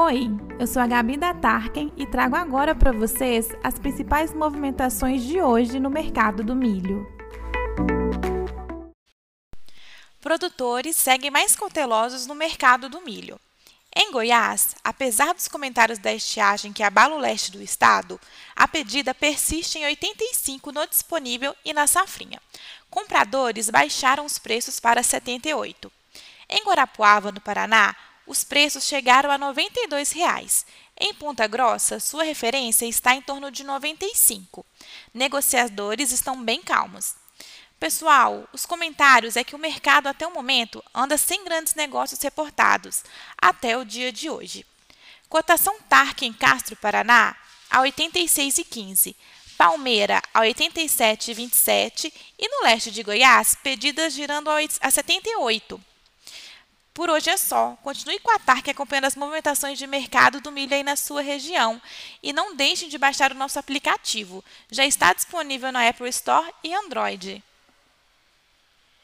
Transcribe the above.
Oi, eu sou a Gabi da Tarken e trago agora para vocês as principais movimentações de hoje no mercado do milho. Produtores seguem mais cautelosos no mercado do milho. Em Goiás, apesar dos comentários da estiagem que abala o leste do estado, a pedida persiste em 85 no disponível e na safrinha. Compradores baixaram os preços para 78. Em Guarapuava, no Paraná, os preços chegaram a 92 reais. Em Ponta Grossa, sua referência está em torno de R$ 95. Negociadores estão bem calmos. Pessoal, os comentários é que o mercado até o momento anda sem grandes negócios reportados, até o dia de hoje. Cotação TARC em Castro, Paraná, a 86,15. Palmeira a 87,27 e no leste de Goiás, pedidas girando a 78. Por hoje é só. Continue com a TARC acompanhando as movimentações de mercado do milho aí na sua região. E não deixem de baixar o nosso aplicativo. Já está disponível na Apple Store e Android.